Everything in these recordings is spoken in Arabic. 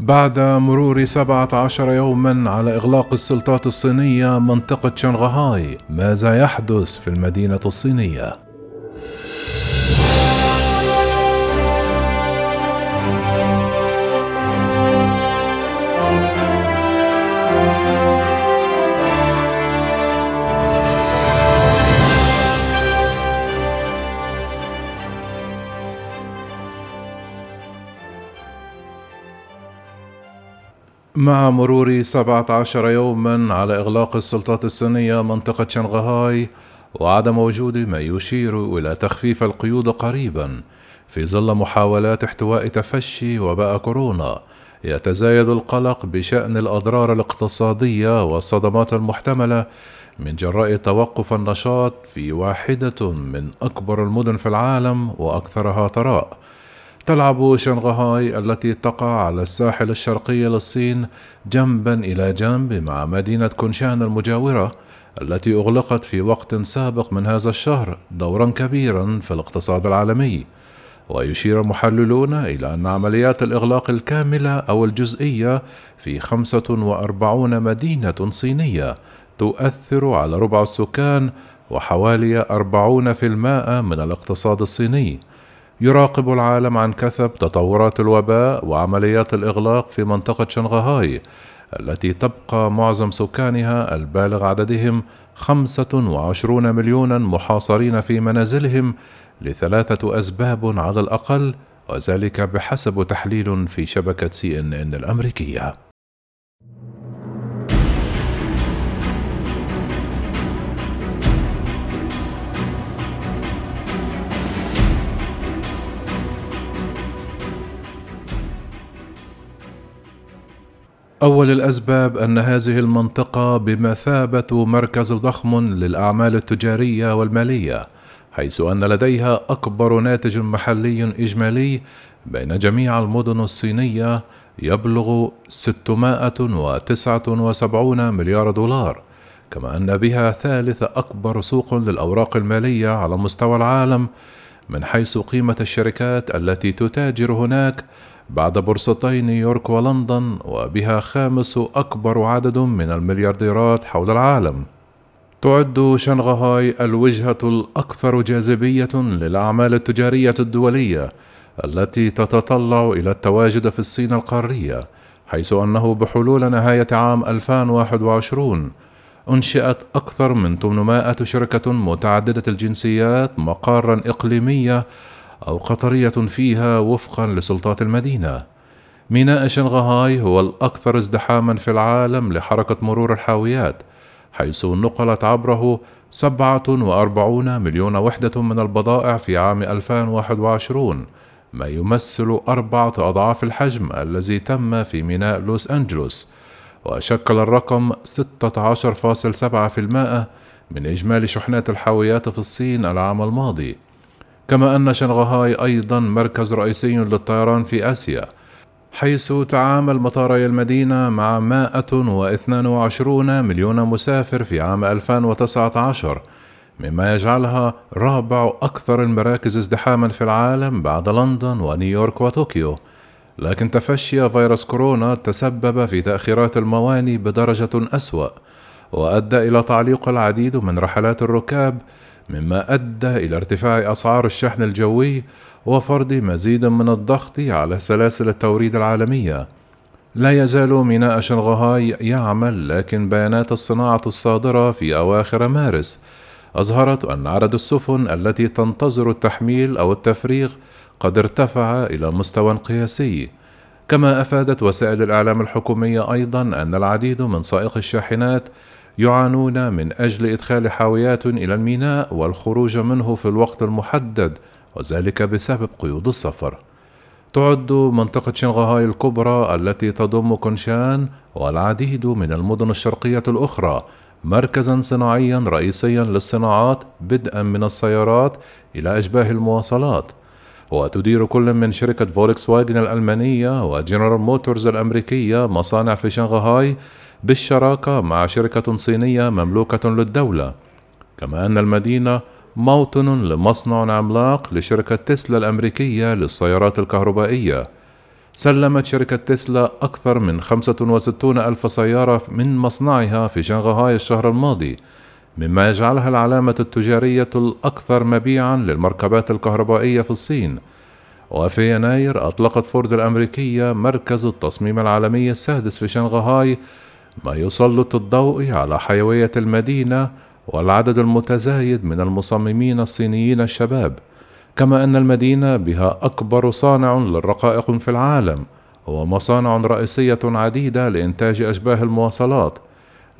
بعد مرور 17 يوما على إغلاق السلطات الصينية منطقة شنغهاي ماذا يحدث في المدينة الصينية؟ مع مرور 17 يوما على إغلاق السلطات الصينية منطقة شنغهاي وعدم وجود ما يشير إلى تخفيف القيود قريبا في ظل محاولات احتواء تفشي وباء كورونا. يتزايد القلق بشأن الأضرار الاقتصادية والصدمات المحتملة من جراء توقف النشاط في واحدة من أكبر المدن في العالم وأكثرها ثراء. تلعب شنغهاي التي تقع على الساحل الشرقي للصين جنبا إلى جنب مع مدينة كونشان المجاورة التي أغلقت في وقت سابق من هذا الشهر دورا كبيرا في الاقتصاد العالمي. ويشير المحللون إلى أن عمليات الإغلاق الكاملة أو الجزئية في 45 مدينة صينية تؤثر على ربع السكان وحوالي 40% من الاقتصاد الصيني. يراقب العالم عن كثب تطورات الوباء وعمليات الإغلاق في منطقة شنغهاي التي تبقى معظم سكانها البالغ عددهم 25 مليونا محاصرين في منازلهم لثلاثة أسباب على الأقل وذلك بحسب تحليل في شبكة سي إن إن الأمريكية. أول الأسباب أن هذه المنطقة بمثابة مركز ضخم للأعمال التجارية والمالية، حيث أن لديها أكبر ناتج محلي إجمالي بين جميع المدن الصينية يبلغ 679 مليار دولار، كما أن بها ثالث أكبر سوق للأوراق المالية على مستوى العالم من حيث قيمة الشركات التي تتاجر هناك بعد بورصتي نيويورك ولندن وبها خامس أكبر عدد من المليارديرات حول العالم. تعد شنغهاي الوجهة الأكثر جاذبية للأعمال التجارية الدولية التي تتطلع إلى التواجد في الصين القارية حيث أنه بحلول نهاية عام 2021 أنشئت أكثر من 800 شركة متعددة الجنسيات مقارا إقليمية أو قطرية فيها وفقا لسلطات المدينة. ميناء شنغهاي هو الأكثر ازدحاما في العالم لحركة مرور الحاويات حيث نقلت عبره 47 مليون وحدة من البضائع في عام 2021 ما يمثل أربعة أضعاف الحجم الذي تم في ميناء لوس أنجلوس. وشكل الرقم 16.7% من إجمالي شحنات الحاويات في الصين العام الماضي. كما أن شنغهاي أيضا مركز رئيسي للطيران في آسيا حيث تعامل مطاري المدينة مع 122 مليون مسافر في عام 2019 مما يجعلها رابع أكثر المراكز ازدحاما في العالم بعد لندن ونيويورك وطوكيو. لكن تفشي فيروس كورونا تسبب في تأخيرات المواني بدرجة أسوأ وأدى إلى تعليق العديد من رحلات الركاب مما أدى إلى ارتفاع أسعار الشحن الجوي وفرض مزيد من الضغط على سلاسل التوريد العالمية. لا يزال ميناء شنغهاي يعمل لكن بيانات الصناعة الصادرة في أواخر مارس أظهرت أن عدد السفن التي تنتظر التحميل أو التفريغ قد ارتفع إلى مستوى قياسي. كما أفادت وسائل الإعلام الحكومية أيضا أن العديد من سائق الشاحنات يعانون من أجل إدخال حاويات إلى الميناء والخروج منه في الوقت المحدد وذلك بسبب قيود السفر. تعد منطقة شنغهاي الكبرى التي تضم كونشان والعديد من المدن الشرقية الأخرى مركزا صناعيا رئيسيا للصناعات بدءا من السيارات إلى أشباه الموصلات. وتدير كل من شركة فولكس واجن الألمانية وجنرال موتورز الأمريكية مصانع في شنغهاي بالشراكة مع شركة صينية مملوكة للدولة. كما أن المدينة موطن لمصنع عملاق لشركة تسلا الأمريكية للسيارات الكهربائية. سلمت شركة تسلا أكثر من 65 ألف سيارة من مصنعها في شنغهاي الشهر الماضي مما يجعلها العلامة التجارية الأكثر مبيعا للمركبات الكهربائية في الصين. وفي يناير أطلقت فورد الأمريكية مركز التصميم العالمي السادس في شنغهاي ما يسلط الضوء على حيوية المدينة والعدد المتزايد من المصممين الصينيين الشباب. كما أن المدينة بها أكبر صانع للرقائق في العالم ومصانع رئيسية عديدة لإنتاج أشباه المواصلات.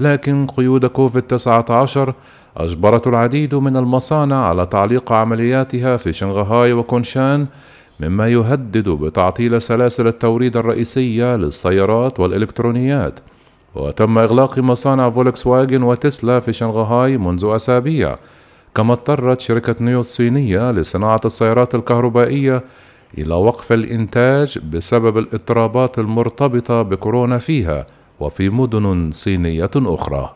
لكن قيود كوفيد 19 أجبرت العديد من المصانع على تعليق عملياتها في شنغهاي وكونشان مما يهدد بتعطيل سلاسل التوريد الرئيسية للسيارات والإلكترونيات. وتم إغلاق مصانع فولكس واجن وتسلا في شنغهاي منذ أسابيع. كما اضطرت شركة نيو الصينية لصناعة السيارات الكهربائية إلى وقف الإنتاج بسبب الاضطرابات المرتبطة بكورونا فيها وفي مدن صينية أخرى.